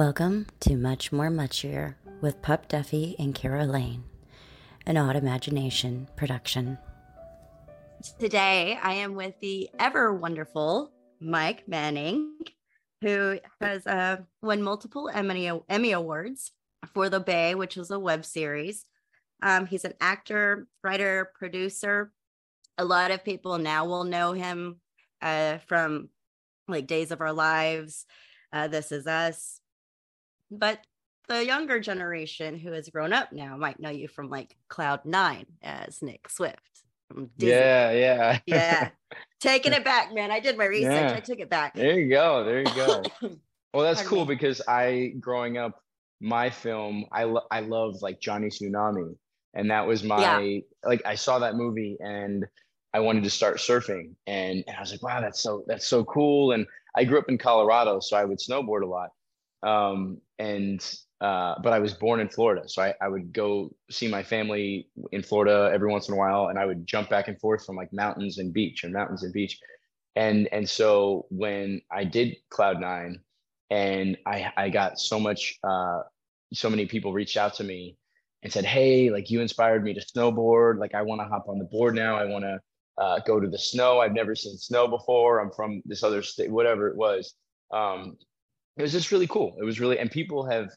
Welcome to Much More Muchier with Pup Duffy and Keira Lane, an Odd Imagination production. Today, I am with the ever wonderful Mike Manning, who has uh, won multiple Emmy, Emmy Awards for The Bay, which was a web series. Um, he's an actor, writer, producer. A lot of people now will know him uh, from like Days of Our Lives, uh, This Is Us, but the younger generation who has grown up now might know you from like Cloud Nine as Nick Swift. Yeah, yeah, yeah. Taking it back, man. I did my research. Yeah. I took it back. There you go. There you go. well, that's cool me. because I, growing up, my film, I lo- I loved like Johnny Tsunami, and that was my yeah. like I saw that movie and I wanted to start surfing, and, and I was like, wow, that's so that's so cool. And I grew up in Colorado, so I would snowboard a lot. Um, and uh, but I was born in Florida, so I, I would go see my family in Florida every once in a while, and I would jump back and forth from like mountains and beach and mountains and beach, and and so when I did Cloud Nine, and I I got so much, uh, so many people reached out to me and said, hey, like you inspired me to snowboard, like I want to hop on the board now, I want to uh, go to the snow, I've never seen snow before, I'm from this other state, whatever it was. Um, it was just really cool. It was really, and people have,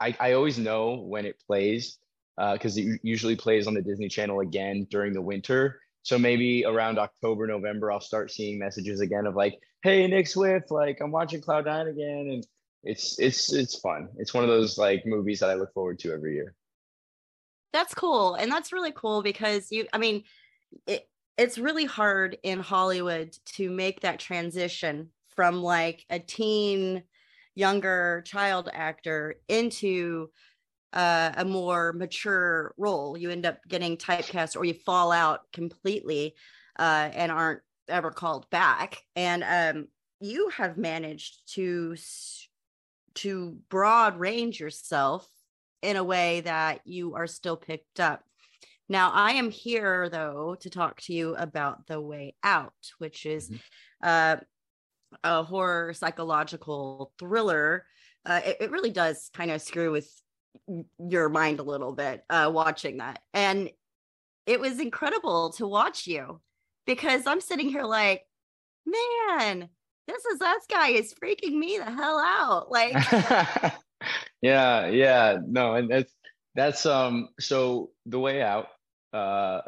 I, I always know when it plays because uh, it usually plays on the Disney Channel again during the winter. So maybe around October, November, I'll start seeing messages again of like, "Hey, Nick Swift, like I'm watching Cloud Nine again," and it's it's it's fun. It's one of those like movies that I look forward to every year. That's cool, and that's really cool because you, I mean, it it's really hard in Hollywood to make that transition from like a teen younger child actor into uh, a more mature role. You end up getting typecast or you fall out completely uh, and aren't ever called back. And um, you have managed to to broad range yourself in a way that you are still picked up. Now, I am here though to talk to you about The Way Out, which is mm-hmm. uh, a horror psychological thriller, uh, it, it, really does kind of screw with your mind a little bit uh, watching that. And it was incredible to watch you because I'm sitting here like, man, this is us guy is freaking me the hell out. Like, yeah, yeah, no, and that's that's um. So the way out uh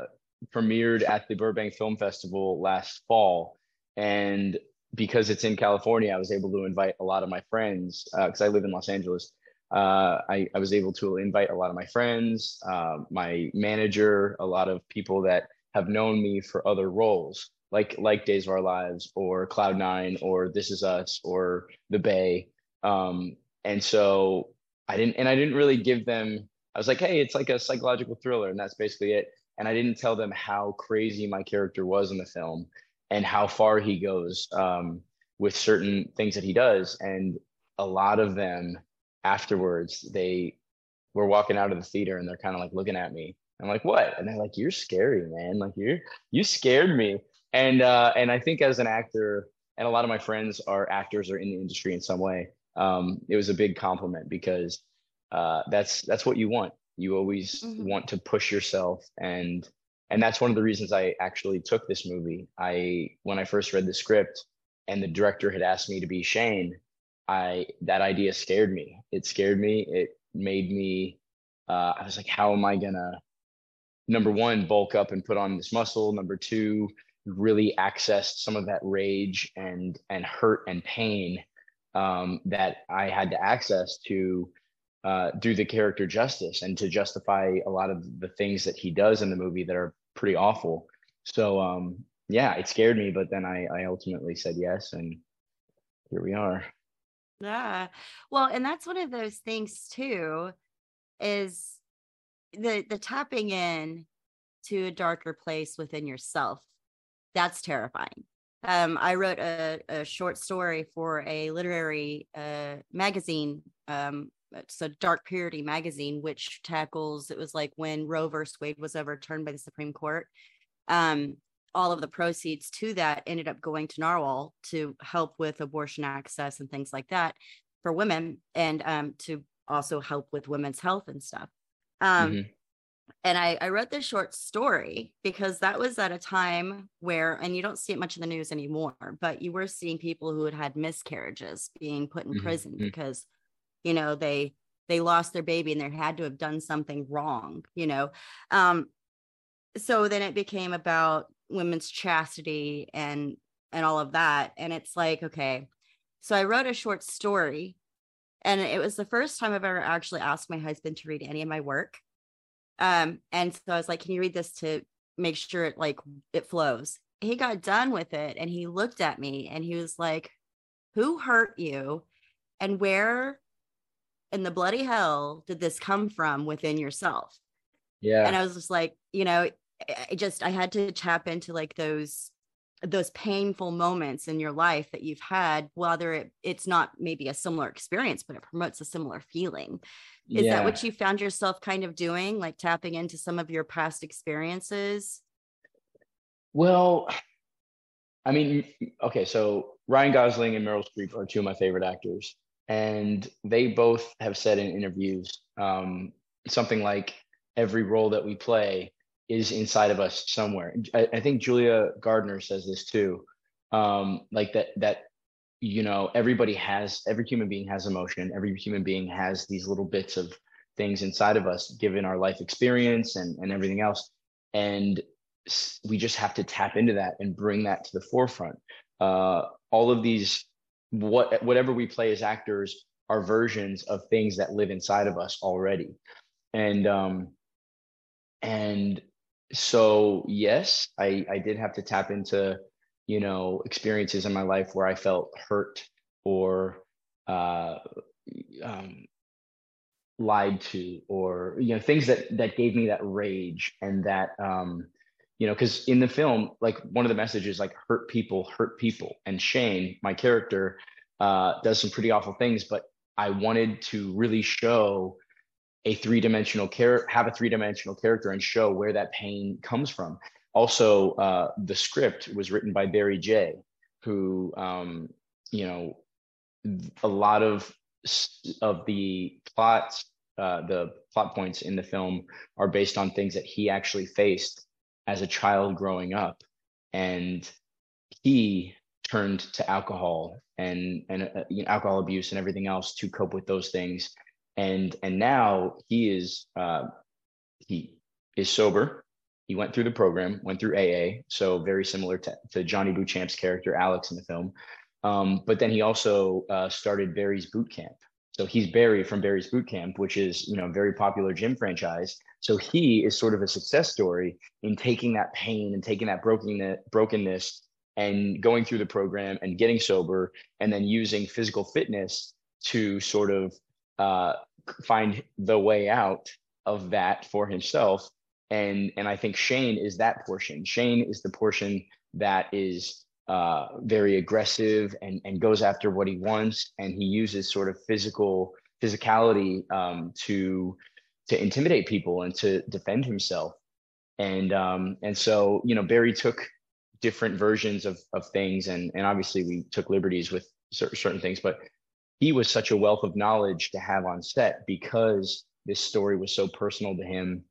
premiered at the Burbank Film Festival last fall, and because it's in California, I was able to invite a lot of my friends because uh, I live in Los Angeles. Uh, I, I, was able to invite a lot of my friends, uh, my manager, a lot of people that have known me for other roles, like like Days of Our Lives or Cloud Nine or This Is Us or The Bay. Um, and so I didn't, and I didn't really give them. I was like, hey, it's like a psychological thriller, and that's basically it. And I didn't tell them how crazy my character was in the film and how far he goes um, with certain things that he does. And a lot of them afterwards, they were walking out of the theater and they're kind of like looking at me. I'm like, what? And they're like, you're scary, man. Like you're you scared me. And uh, and I think as an actor, and a lot of my friends are actors or in the industry in some way. Um, it was a big compliment because uh, that's that's what you want. You always mm-hmm. want to push yourself and and that's one of the reasons I actually took this movie. I when I first read the script and the director had asked me to be Shane, I that idea scared me. It scared me. It made me. Uh, I was like, how am I gonna number one bulk up and put on this muscle? Number two, really access some of that rage and and hurt and pain um, that I had to access to uh, do the character justice and to justify a lot of the things that he does in the movie that are pretty awful. So um, yeah, it scared me, but then I, I ultimately said yes, and here we are. Yeah, well, and that's one of those things too, is the the tapping in to a darker place within yourself. That's terrifying. Um, I wrote a, a short story for a literary uh, magazine um, it's a dark purity magazine which tackles it was like when roe versus wade was overturned by the supreme court um, all of the proceeds to that ended up going to NARAL to help with abortion access and things like that for women and um, to also help with women's health and stuff. Um, mm-hmm. And I, I wrote this short story because that was at a time where, and you don't see it much in the news anymore, but you were seeing people who had had miscarriages being put in mm-hmm. prison mm-hmm. because, you know, they they lost their baby and they had to have done something wrong, you know. Um, so then it became about women's chastity and and all of that, and it's like, okay, so I wrote a short story and it was the first time I've ever actually asked my husband to read any of my work. Um, and so I was like, can you read this to make sure it like it flows? He got done with it and he looked at me and he was like, Who hurt you? And where in the bloody hell did this come from within yourself? Yeah. And I was just like, you know, I just I had to tap into like those those painful moments in your life that you've had whether it, it's not maybe a similar experience but it promotes a similar feeling is yeah. that what you found yourself kind of doing like tapping into some of your past experiences well i mean okay so ryan gosling and meryl streep are two of my favorite actors and they both have said in interviews um, something like every role that we play is inside of us somewhere. I, I think Julia Garner says this too, um, like that that you know everybody has every human being has emotion. Every human being has these little bits of things inside of us, given our life experience and and everything else, and we just have to tap into that and bring that to the forefront. Uh, all of these, what whatever we play as actors, are versions of things that live inside of us already, and um, and so yes, I I did have to tap into you know experiences in my life where I felt hurt or uh, um, lied to or you know things that that gave me that rage and that um, you know because in the film like one of the messages like hurt people hurt people. And Shane my character uh, does some pretty awful things but I wanted to really show a three-dimensional character have a three-dimensional character and show where that pain comes from. Also uh, the script was written by Barry Jay who um, you know a lot of of the plots uh, the plot points in the film are based on things that he actually faced as a child growing up and he turned to alcohol and and uh, you know, alcohol abuse and everything else to cope with those things and and now he is uh, he is sober. He went through the program, went through AA, so very similar to, to Johnny Beauchamp's character Alex in the film. Um, but then he also uh, started Barry's Boot Camp. So he's Barry from Barry's Boot Camp, which is you know a very popular gym franchise. So he is sort of a success story in taking that pain and taking that brokenness, brokenness and going through the program and getting sober, and then using physical fitness to sort of uh, find the way out of that for himself. And and I think Shane is that portion. Shane is the portion that is uh, very aggressive and and goes after what he wants, and he uses sort of physical physicality um, to to intimidate people and to defend himself. And um, and so you know Barry took different versions of of things, and and obviously we took liberties with certain, things, but he was such a wealth of knowledge to have on set because this story was so personal to him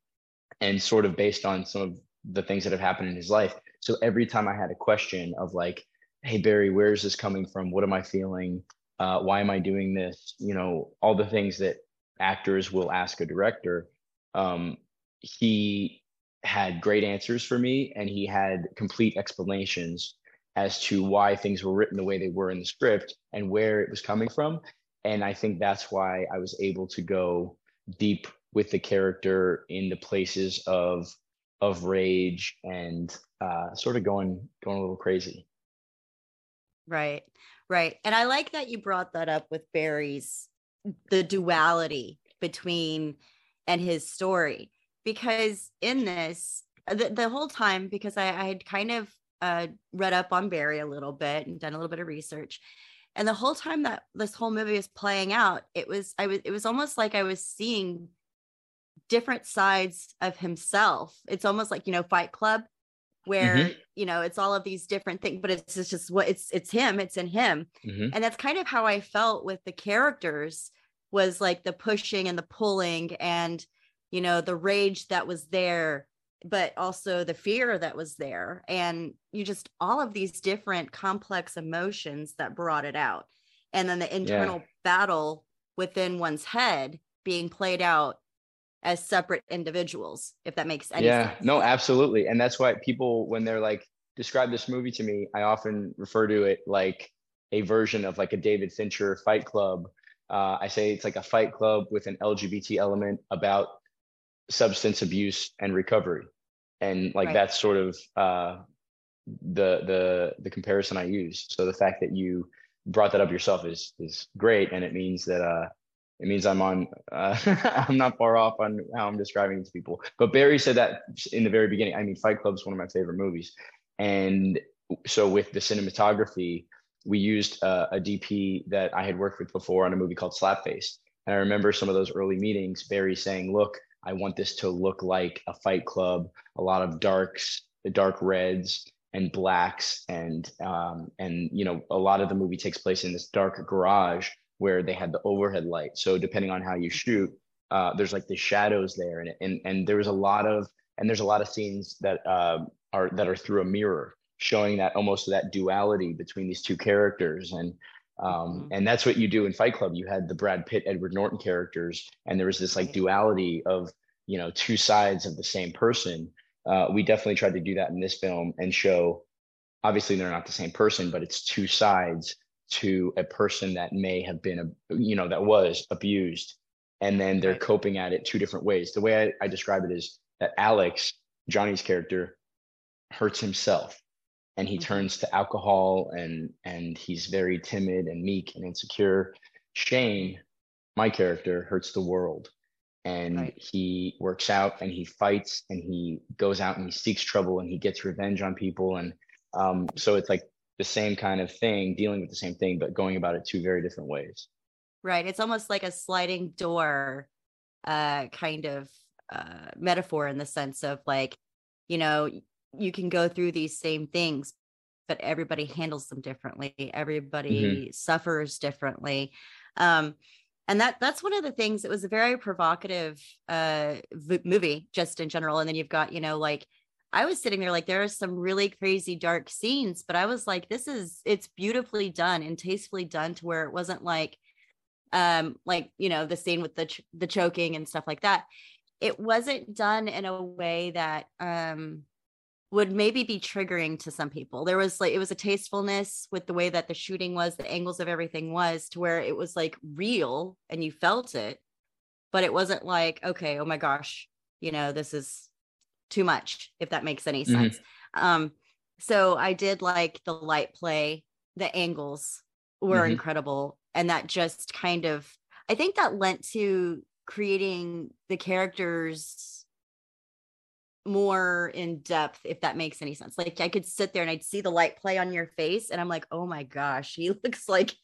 and sort of based on some of the things that have happened in his life. So every time I had a question of like, hey Barry, where is this coming from? What am I feeling? Uh, why am I doing this? You know, all the things that actors will ask a director. Um, he had great answers for me and he had complete explanations as to why things were written the way they were in the script and where it was coming from. And I think that's why I was able to go deep with the character in the places of of rage and uh, sort of going going a little crazy. Right, right. And I like that you brought that up with Barry's the duality between and his story because in this the, the whole time because I, I had kind of uh, read up on Barry a little bit and done a little bit of research. And the whole time that this whole movie was playing out, it was I was it was almost like I was seeing different sides of himself. It's almost like, you know, Fight Club. Where mm-hmm. you know it's all of these different things but it's, it's just what it's it's him it's in him mm-hmm. and that's kind of how i felt with the characters was like the pushing and the pulling and you know the rage that was there but also the fear that was there and you just all of these different complex emotions that brought it out and then the internal yeah. battle within one's head being played out as separate individuals if that makes any sense. yeah sense. no absolutely and that's why people when they're like describe this movie to me i often refer to it like a version of like a david fincher fight club uh, i say it's like a fight club with an lgbt element about substance abuse and recovery and like right. that's sort of uh, the the the comparison i use so the fact that you brought that up yourself is is great and it means that uh it means I'm on, uh, I'm not far off on how I'm describing it to people. But Barry said that in the very beginning. I mean, Fight Club is one of my favorite movies. And so with the cinematography, we used uh, a DP that I had worked with before on a movie called Slapface. And I remember some of those early meetings, Barry saying, look, I want this to look like a fight club, a lot of darks, the dark reds and blacks. And, um, and, you know, a lot of the movie takes place in this dark garage where they had the overhead light. So depending on how you shoot, uh, there's like the shadows there, and and and there was a lot of and there's a lot of scenes that uh, are that are through a mirror, showing that almost that duality between these two characters, and um, mm-hmm. and that's what you do in Fight Club. You had the Brad Pitt, Edward Norton characters, and there was this like duality of you know two sides of the same person. Uh, we definitely tried to do that in this film and show. Obviously, they're not the same person, but it's two sides to a person that may have been, you know, that was abused. And then they're coping at it two different ways. The way I, I describe it is that Alex, Johnny's character, hurts himself and he mm-hmm. turns to alcohol and and he's very timid and meek and insecure shane my character hurts the world and right. he works out and he fights and he goes out and he seeks trouble and he gets revenge on people and um, so it's like the same kind of thing, dealing with the same thing, but going about it two very different ways. Right. It's almost like a sliding door uh, kind of uh, metaphor in the sense of like, you know, you can go through these same things, but everybody handles them differently. Everybody mm-hmm. suffers differently. Um, and that that's one of the things it was a very provocative uh v- movie just in general and then you've got you know like I was sitting there like there are some really crazy dark scenes, but I was like, this is it's beautifully done and tastefully done to where it wasn't like um like you know the scene with the ch- the choking and stuff like that. It wasn't done in a way that um would maybe be triggering to some people. There was like it was a tastefulness with the way that the shooting was the angles of everything was to where it was like real and you felt it but it wasn't like okay oh my gosh you know this is too much, if that makes any mm-hmm. sense. Mm-hmm. Um, so I did like the light play, the angles were mm-hmm. incredible. And that just kind of, I think that lent to creating the characters more in depth, if that makes any sense. Like I could sit there and I'd see the light play on your face, and I'm like, oh my gosh, he looks like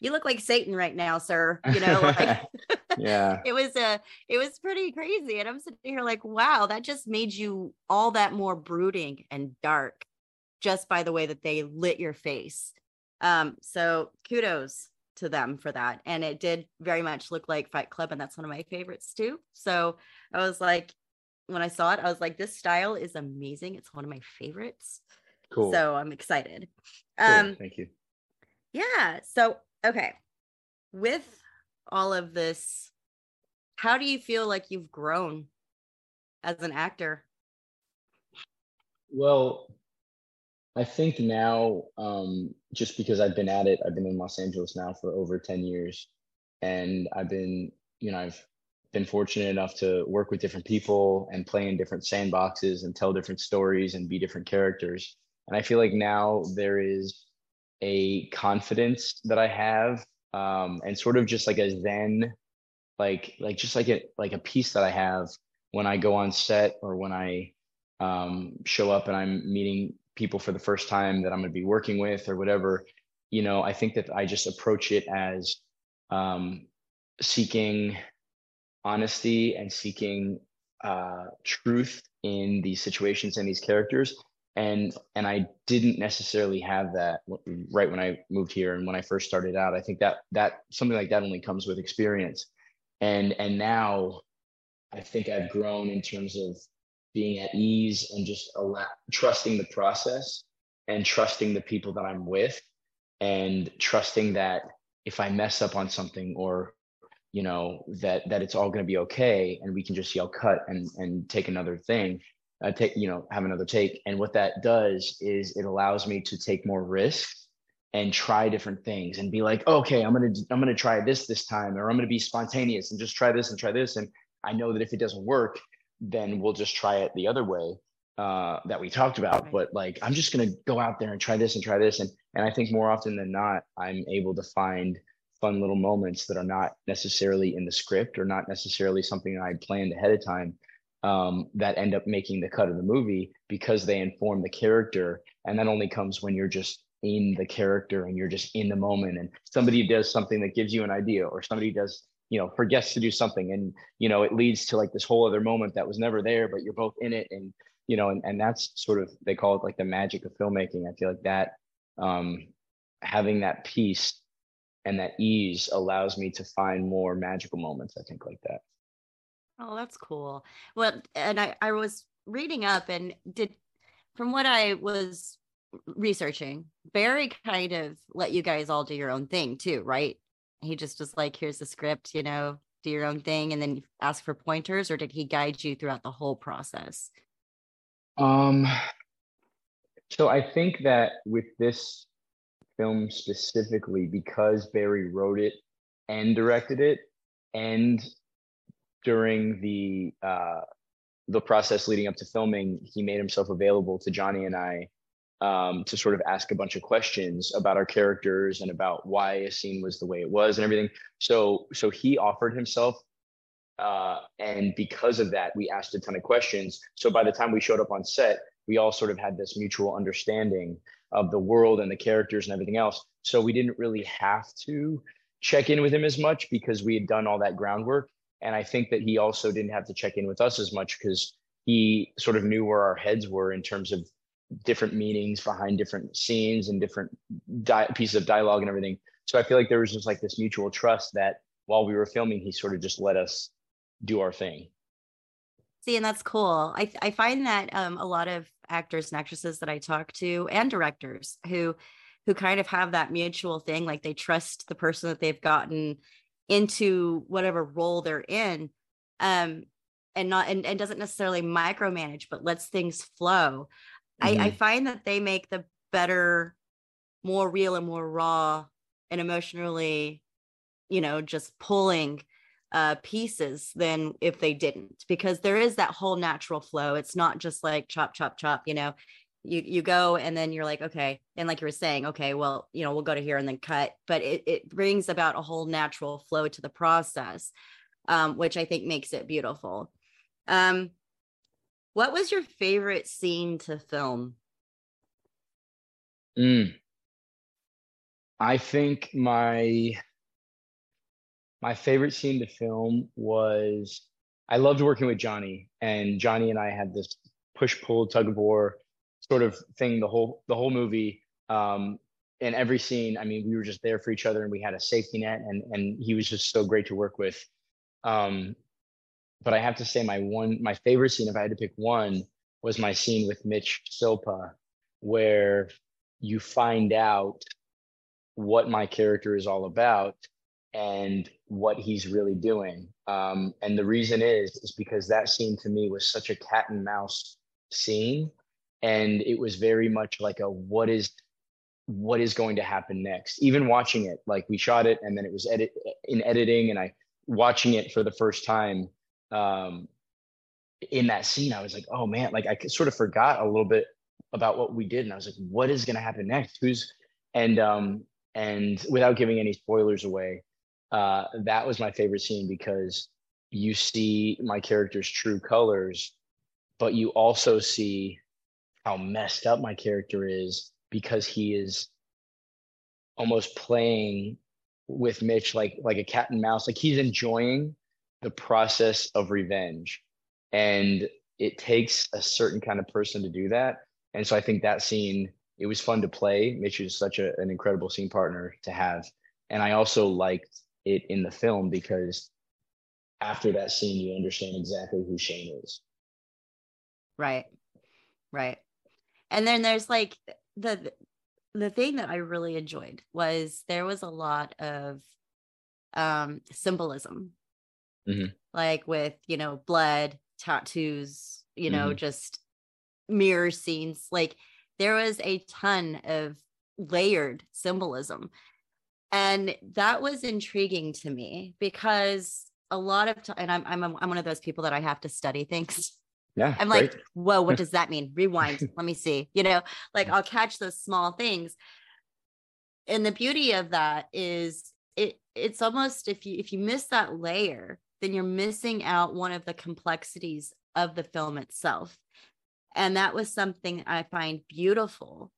you look like Satan right now, sir. You know, like yeah, it was a, it was pretty crazy. And I'm sitting here like, wow, that just made you all that more brooding and dark just by the way that they lit your face. Um, so kudos to them for that. And it did very much look like Fight Club, and that's one of my favorites too. So I was like, when I saw it, I was like, this style is amazing. It's one of my favorites. Cool. So I'm excited. Cool. Um, thank you. Yeah. So okay. With all of this, how do you feel like you've grown as an actor? Well, I think now, um, just because I've been at it, I've been in Los Angeles now for over 10 years. And I've been, you know, I've been fortunate enough to work with different people and play in different sandboxes and tell different stories and be different characters. And I feel like now there is a confidence that I have, um, and sort of just like a zen, like like just like a like a piece that I have when I go on set or when I um, show up and I'm meeting people for the first time that I'm going to be working with or whatever. You know, I think that I just approach it as um, seeking honesty and seeking uh, truth in these situations and these characters and and I didn't necessarily have that right when I moved here and when I first started out. I think that that something like that only comes with experience, and and now I think I've grown in terms of being at ease and just allow, trusting the process and trusting the people that I'm with and trusting that if I mess up on something or you know that that it's all going to be okay and we can just yell cut and and take another thing uh, take you know have another take. And what that does is it allows me to take more risks and try different things and be like okay i'm gonna i'm gonna try this this time or i'm gonna be spontaneous and just try this and try this. And i know that if it doesn't work then we'll just try it the other way uh, that we talked about. Right. but like i'm just gonna go out there and try this and try this. And and i think more often than not i'm able to find fun little moments that are not necessarily in the script or not necessarily something i planned ahead of time um, that end up making the cut of the movie because they inform the character. And that only comes when you're just in the character and you're just in the moment. And somebody does something that gives you an idea or somebody does you know forgets to do something. And you know it leads to like this whole other moment that was never there but you're both in it. And you know and, and that's sort of they call it like the magic of filmmaking. I feel like that um having that peace and that ease allows me to find more magical moments i think like that Oh, that's cool. Well, and I, I was reading up and did from what I was researching, Barry kind of let you guys all do your own thing too, right? He just was like, here's the script, you know, do your own thing and then ask for pointers, or did he guide you throughout the whole process? Um so I think that with this film specifically, because Barry wrote it and directed it and during the uh, the process leading up to filming, he made himself available to Johnny and I um, to sort of ask a bunch of questions about our characters and about why a scene was the way it was and everything. So so he offered himself, uh, and because of that, we asked a ton of questions. So by the time we showed up on set, we all sort of had this mutual understanding of the world and the characters and everything else. So we didn't really have to check in with him as much because we had done all that groundwork and I think that he also didn't have to check in with us as much because he sort of knew where our heads were in terms of different meanings behind different scenes and different di- pieces of dialogue and everything. So I feel like there was just like this mutual trust that while we were filming, he sort of just let us do our thing. See, and that's cool. I I find that um, a lot of actors and actresses that I talk to and directors who who kind of have that mutual thing, like they trust the person that they've gotten into whatever role they're in um and not and, and doesn't necessarily micromanage but lets things flow. Mm-hmm. I, I find that they make the better more real and more raw and emotionally you know just pulling uh pieces than if they didn't because there is that whole natural flow. It's not just like chop chop chop you know you you go and then you're like okay. And like you were saying okay well you know we'll go to here and then cut. But it, it brings about a whole natural flow to the process um, which i think makes it beautiful. Um, what was your favorite scene to film? Mm. i think my my favorite scene to film was i loved working with johnny and johnny and i had this push pull tug of war sort of thing the whole the whole movie. Um in every scene i mean we were just there for each other and we had a safety net and and he was just so great to work with. Um but i have to say my one my favorite scene if i had to pick one was my scene with mitch silpa where you find out what my character is all about and what he's really doing. Um, and the reason is is because that scene to me was such a cat and mouse scene and it was very much like a what is what is going to happen next? Even watching it like we shot it and then it was edit in editing and i watching it for the first time um in that scene i was like oh man like i sort of forgot a little bit about what we did and i was like what is going to happen next? Who's and um and without giving any spoilers away uh that was my favorite scene because you see my character's true colors but you also see how messed up my character is because he is almost playing with Mitch like like a cat and mouse. Like he's enjoying the process of revenge. And it takes a certain kind of person to do that. And so I think that scene, it was fun to play. Mitch is such a, an incredible scene partner to have. And I also liked it in the film because after that scene, you understand exactly who Shane is. Right. Right. And then there's like the the thing that I really enjoyed was there was a lot of um symbolism. Mm-hmm. Like with, you know, blood, tattoos, you know, mm-hmm. just mirror scenes. Like there was a ton of layered symbolism. And that was intriguing to me because a lot of time, and I'm, I'm, I'm one of those people that I have to study things. Yeah. I'm great. like, whoa, what does that mean? Rewind. Let me see. You know, like I'll catch those small things. And the beauty of that is it it's almost if you if you miss that layer, then you're missing out one of the complexities of the film itself. And that was something I find beautiful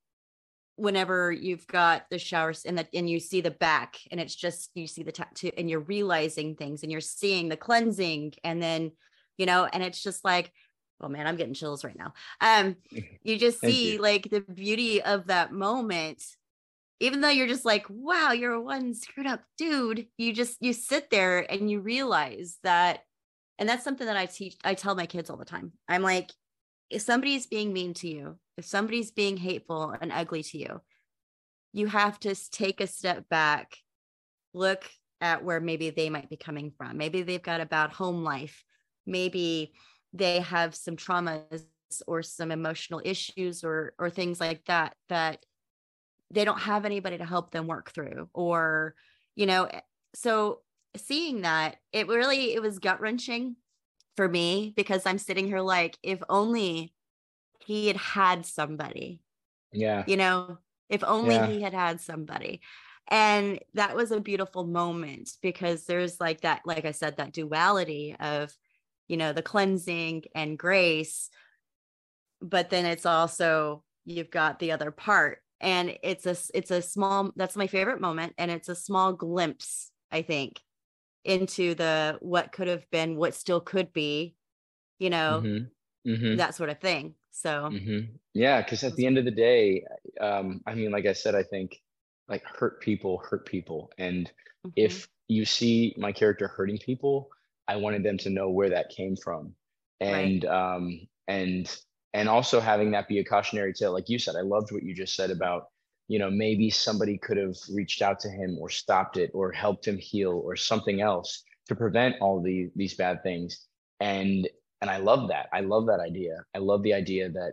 whenever you've got the showers and that and you see the back and it's just you see the tattoo and you're realizing things and you're seeing the cleansing and then you know and it's just like oh man i'm getting chills right now. Um you just see you. like the beauty of that moment. Even though you're just like wow you're one screwed up dude you just you sit there and you realize that and that's something that i teach i tell my kids all the time. I'm like if somebody's being mean to you if somebody's being hateful and ugly to you you have to take a step back look at where maybe they might be coming from. Maybe they've got a bad home life. Maybe they have some traumas or some emotional issues or or things like that that they don't have anybody to help them work through or you know eh, so seeing that it really it was gut wrenching for me because i'm sitting here like if only he had had somebody yeah you know if only yeah. he had had somebody and that was a beautiful moment because there's like that like i said that duality of you know the cleansing and grace but then it's also you've got the other part and it's a it's a small that's my favorite moment and it's a small glimpse i think into the what could have been what still could be you know mm-hmm. Mm-hmm. that sort of thing so mm-hmm. yeah because at the end of the day um i mean like i said i think like hurt people hurt people and if mm-hmm. you see my character hurting people I wanted them to know where that came from, and right. um, and and also having that be a cautionary tale, like you said. I loved what you just said about you know maybe somebody could have reached out to him or stopped it or helped him heal or something else to prevent all the these bad things and and i love that i love that idea i love the idea that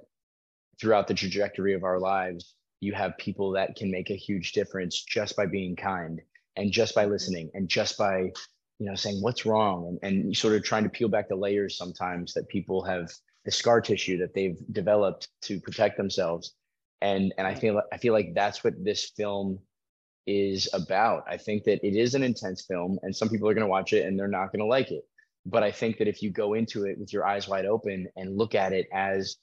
throughout the trajectory of our lives you have people that can make a huge difference just by being kind and just by listening and just by you know, saying what's wrong and, and sort of trying to peel back the layers sometimes that people have the scar tissue that they've developed to protect themselves. And and I feel I feel like that's what this film is about. I think that it is an intense film and some people are going to watch it and they're not going to like it. But I think that if you go into it with your eyes wide open and look at it as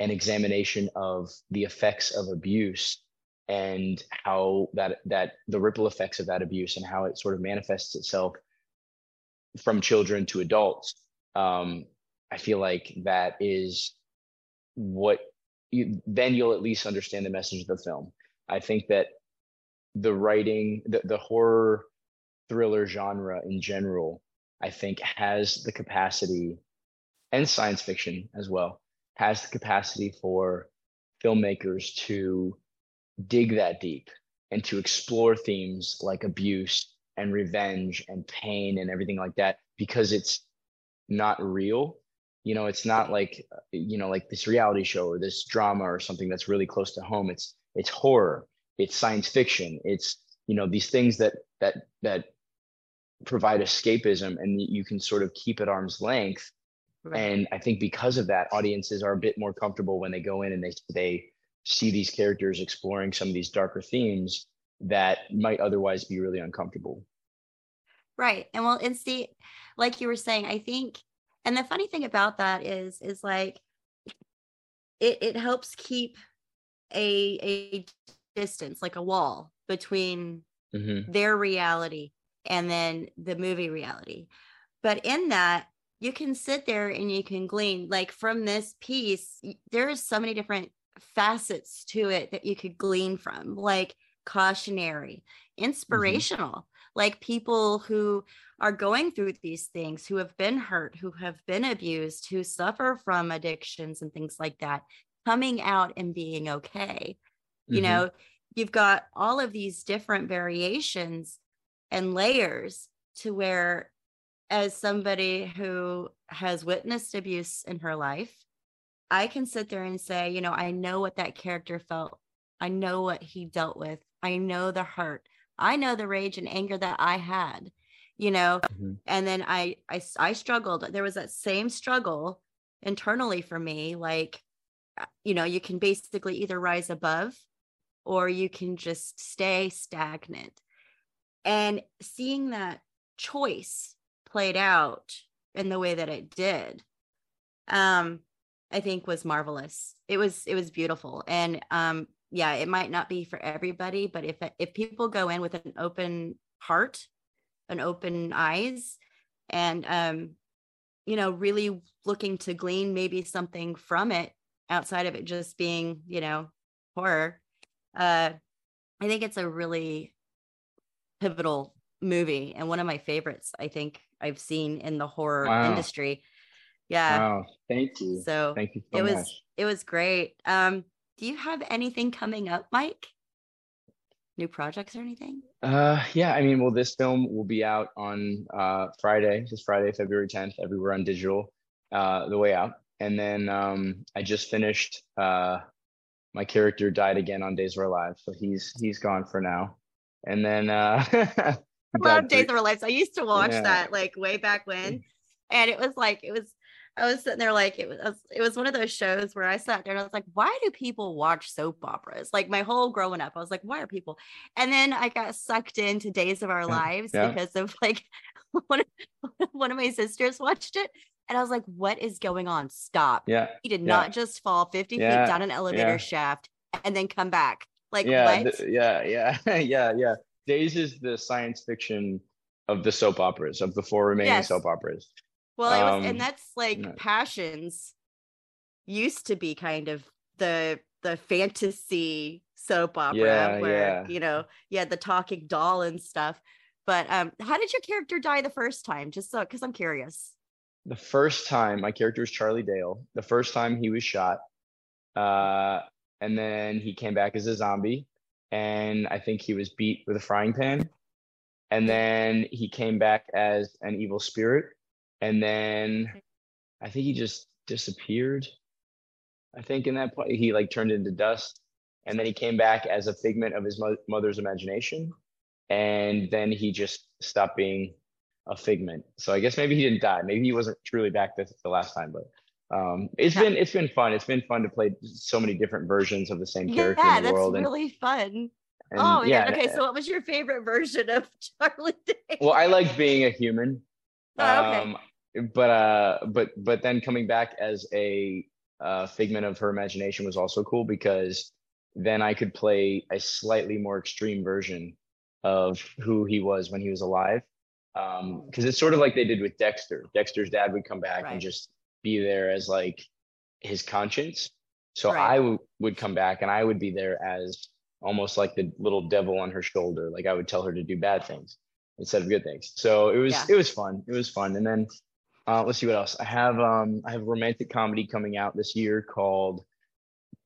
an examination of the effects of abuse and how that that the ripple effects of that abuse and how it sort of manifests itself from children to adults um, i feel like that is what you, then you'll at least understand the message of the film. I think that the writing the, the horror thriller genre in general i think has the capacity and science fiction as well has the capacity for filmmakers to dig that deep and to explore themes like abuse and revenge and pain and everything like that because it's not real. You know it's not like you know like this reality show or this drama or something that's really close to home. It's it's horror. It's science fiction. It's you know these things that that that provide escapism and you can sort of keep at arm's length. Right. and i think because of that audiences are a bit more comfortable when they go in and they they see these characters exploring some of these darker themes that might otherwise be really uncomfortable. Right. And well, and see, like you were saying, I think, and the funny thing about that is, is like it, it helps keep a a distance, like a wall between mm-hmm. their reality and then the movie reality. But in that, you can sit there and you can glean like from this piece, there's so many different facets to it that you could glean from, like cautionary, Mm-hmm. inspirational, like people who are going through these things, who have been hurt, who have been abused, who suffer from addictions and things like that, coming out and being okay. You Mhm. know, you've got all of these different variations and layers to where, as somebody who has witnessed abuse in her life, I can sit there and say, you know, I know what that character felt. I know what he dealt with. I know the hurt. I know the rage and anger that I had, you know, Mhm. and then I, I I struggled. There was that same struggle internally for me. Like, uh, you know, you can basically either rise above or you can just stay stagnant. And seeing that choice played out in the way that it did, um, I think was marvelous. It was it was beautiful. And um, yeah, it might not be for everybody, but if if people go in with an open heart, an open eyes, and um, you know, really looking to glean maybe something from it outside of it just being, you know, horror. Uh, I think it's a really pivotal movie and one of my favorites. I think I've seen in the horror Wow. industry. Yeah. Wow. Thank you. So Thank you so it was much. it was great. Um, do you have anything coming up, Mike? New projects or anything? Uh, yeah, I mean, well, this film will be out on uh, Friday, this Friday, February 10th, everywhere on digital, uh, The Way Out. And then um, I just finished. Uh, my character died again on Days of Our Lives, so he's he's gone for now. And then uh, I love Days of Our Lives. I used to watch Yeah. that like way back when, and it was like it was. I was sitting there like it was. It was one of those shows where I sat there and I was like, "Why do people watch soap operas?" Like my whole growing up, I was like, "Why are people?" And then I got sucked into Days of Our Yeah, Lives yeah. because of like one of, one of my sisters watched it, and I was like, "What is going on? Stop!" yeah, He did Yeah. not just fall 50 Yeah, feet down an elevator shaft and then come back. Like yeah, what? th- yeah, yeah, yeah, yeah. Days is the science fiction of the soap operas, of the four remaining Yes. soap operas. Well, it was, um, and that's like no. passions used to be kind of the the fantasy soap opera Yeah, where yeah. you know you had the talking doll and stuff. But um, how did your character die the first time? Just so because I'm curious. The first time my character was Charlie Dale. The first time he was shot, uh, and then he came back as a zombie, and I think he was beat with a frying pan, and then he came back as an evil spirit, and then I think he just disappeared. I think in that point he like turned into dust, and then he came back as a figment of his mo- mother's imagination, and then he just stopped being a figment. So I guess maybe he didn't die. Maybe he wasn't truly back the, the last time, but um, it's Yeah. been it's been fun. It's been fun to play so many different versions of the same character Yeah, in the that's world. And, really fun. and oh yeah, Okay, so what was your favorite version of Charlie Dale? well, I like being a human. Oh, okay. Um, but uh, but but then coming back as a uh, figment of her imagination was also cool because then I could play a slightly more extreme version of who he was when he was alive. Because it's sort of like they did with Dexter. Dexter's dad would come back Right. and just be there as like his conscience. So Right. I w- would come back and I would be there as almost like the little devil on her shoulder. Like I would tell her to do bad things instead of good things. So it was Yeah. it was fun. It was fun. And then uh, let's see what else. I have um I have a romantic comedy coming out this year called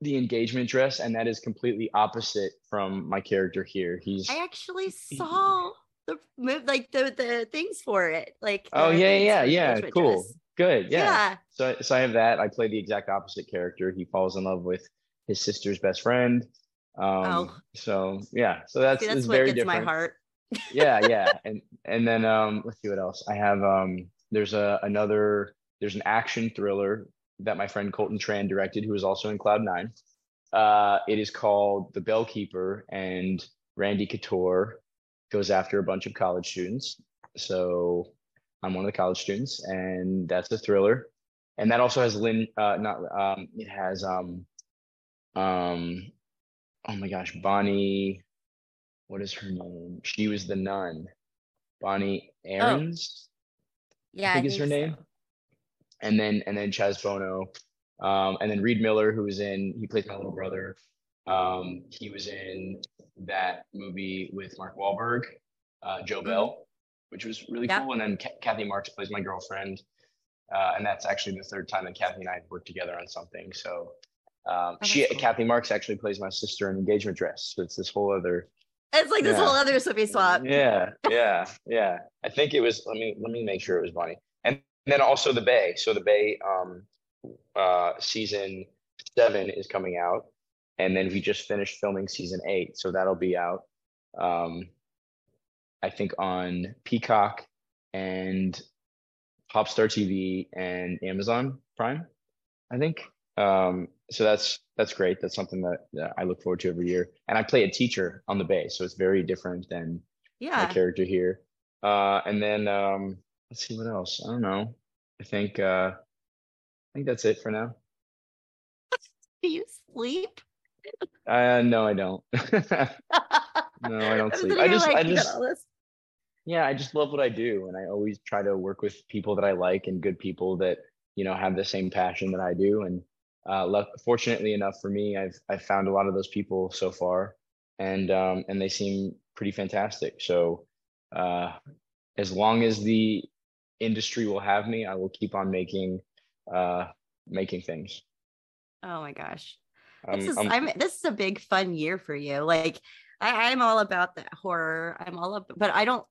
The Engagement Dress, and that is completely opposite from my character here. He's I actually saw the move, like the the things for it. Like oh yeah yeah yeah cool dress. good yeah. yeah. So so I have that. I play the exact opposite character. He falls in love with his sister's best friend. Um, Oh. so yeah, so that's, See, that's what very gets my heart. Yeah yeah. And and then um let's see what else. I have um there's a another there's an action thriller that my friend colton tran directed who is also in cloud nine. Uh it is called the bellkeeper and randy couture goes after a bunch of college students. So i'm one of the college students and that's a thriller. And that also has lynn uh not um it has um um oh my gosh bonnie what is her name? She was the nun. Bonnie Aarons, Yeah, I think is her name. And then and then Chaz Bono Um, and then Reid Miller, who was in, he plays my little brother. Um, he was in that movie with Mark Wahlberg, uh, Joe mm-hmm. Bell, which was really yeah. cool. And then Kathy Marks plays my girlfriend. Uh, and that's actually the third time that Kathy and I worked together on something. So um, oh, she, cool. Kathy Marks actually plays my sister in Engagement Dress. So it's this whole other. It's like this yeah. whole other Sophie swap. Yeah, yeah, yeah. I think it was. Let me let me make sure it was Bonnie. And then also the Bay. So the Bay um, uh, season seven is coming out, and then we just finished filming season eight, so that'll be out. Um, I think on Peacock and Popstar TV and Amazon Prime. I think. Um, so that's that's great. That's something that, that, I look forward to every year. And I play a teacher on the Bay, so it's very different than yeah. my character here. Uh, and then um, let's see what else. I don't know. I think uh, I think that's it for now. Do you sleep? Uh, no, I don't. no, I don't sleep. I just, like, I just, yeah, I just love what I do, and I always try to work with people that I like and good people that you know have the same passion that I do. And uh, fortunately enough for me, I've I've found a lot of those people so far, and um, and they seem pretty fantastic. So uh, as long as the industry will have me, I will keep on making uh, making things. Oh my gosh. Um, this is I'm, this is a big fun year for you. Like I, I'm all about that horror. I'm all up, but I don't.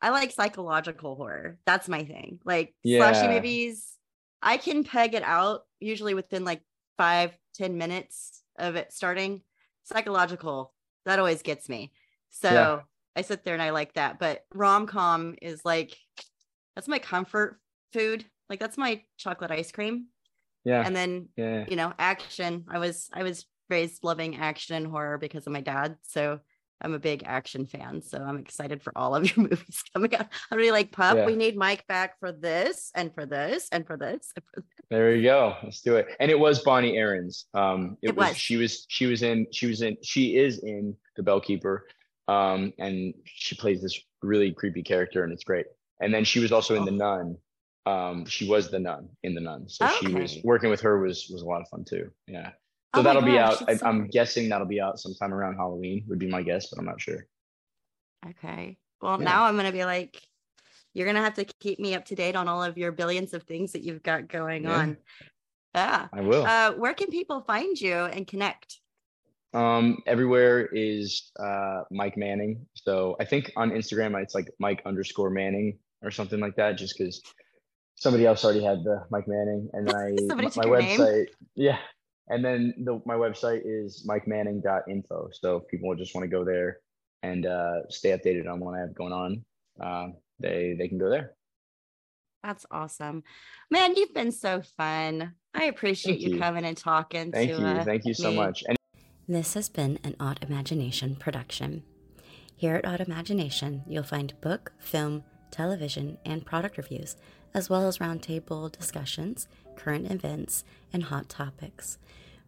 I like psychological horror. That's my thing. Like yeah. slashy movies. I can peg it out usually within like five ten minutes of it starting. Psychological that always gets me. So yeah. I sit there and I like that. But rom com is like that's my comfort food. Like that's my chocolate ice cream. Yeah. And then yeah. you know, action. I was I was raised loving action and horror because of my dad. So I'm a big action fan. So I'm excited for all of your movies coming out. I'm really like, Pup, yeah. we need Mike back for this and for this and for this. And for this. There you go. Let's do it. And it was Bonnie Aarons. Um it, it was, was, she was she was in she was in she is in The Bellkeeper. Um and she plays this really creepy character and it's great. And then she was also in oh. The Nun um she was the nun in the nun so okay. she was working with her was was a lot of fun too yeah so oh that'll be out I, am guessing that'll be out sometime around halloween would be my guess but i'm not sure. Okay. Well yeah. now i'm gonna be like you're gonna have to keep me up to date on all of your billions of things that you've got going yeah. on. Yeah. I will. Uh where can people find you and connect? Um everywhere is uh mike manning. So i think on instagram it's like mike underscore manning or something like that just because somebody else already had the Mike Manning, and I my, my website, name. yeah, and then the, my website is mikemanning.info. So if people just want to go there and uh, stay updated on what I have going on, um, they they can go there. That's awesome, man. You've been so fun. I appreciate you, you, coming and talking. Thank to, you, uh, thank you so me. much. And- this has been an Aut Imagination production. Here at Aut Imagination, you'll find book, film, television, and product reviews as well as roundtable discussions, current events, and hot topics.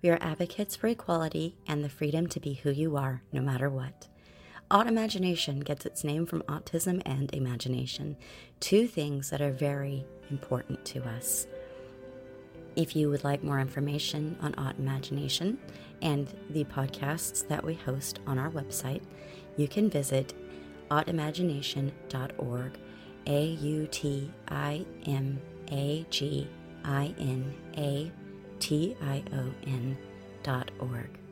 We are advocates for equality and the freedom to be who you are, no matter what. Aut Imagination gets its name from autism and imagination, two things that are very important to us. If you would like more information on Aut Imagination and the podcasts that we host on our website, you can visit autimagination.org a U T I M A G I N A T I O N dot org.